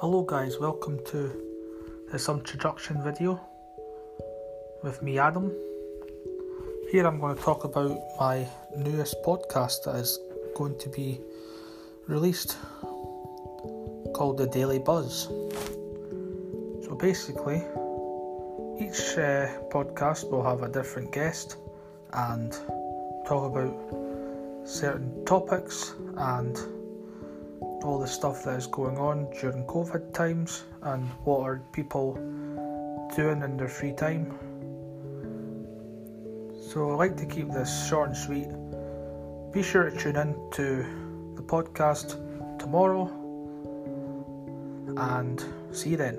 Hello guys, welcome to this introduction video with me Adam. Here I'm going to talk about my newest podcast that is going to be released called The Daily Buzz. So basically, each uh, podcast will have a different guest and talk about certain topics and all the stuff that is going on during COVID times and what are people doing in their free time. So I like to keep this short and sweet. Be sure to tune in to the podcast tomorrow and see you then.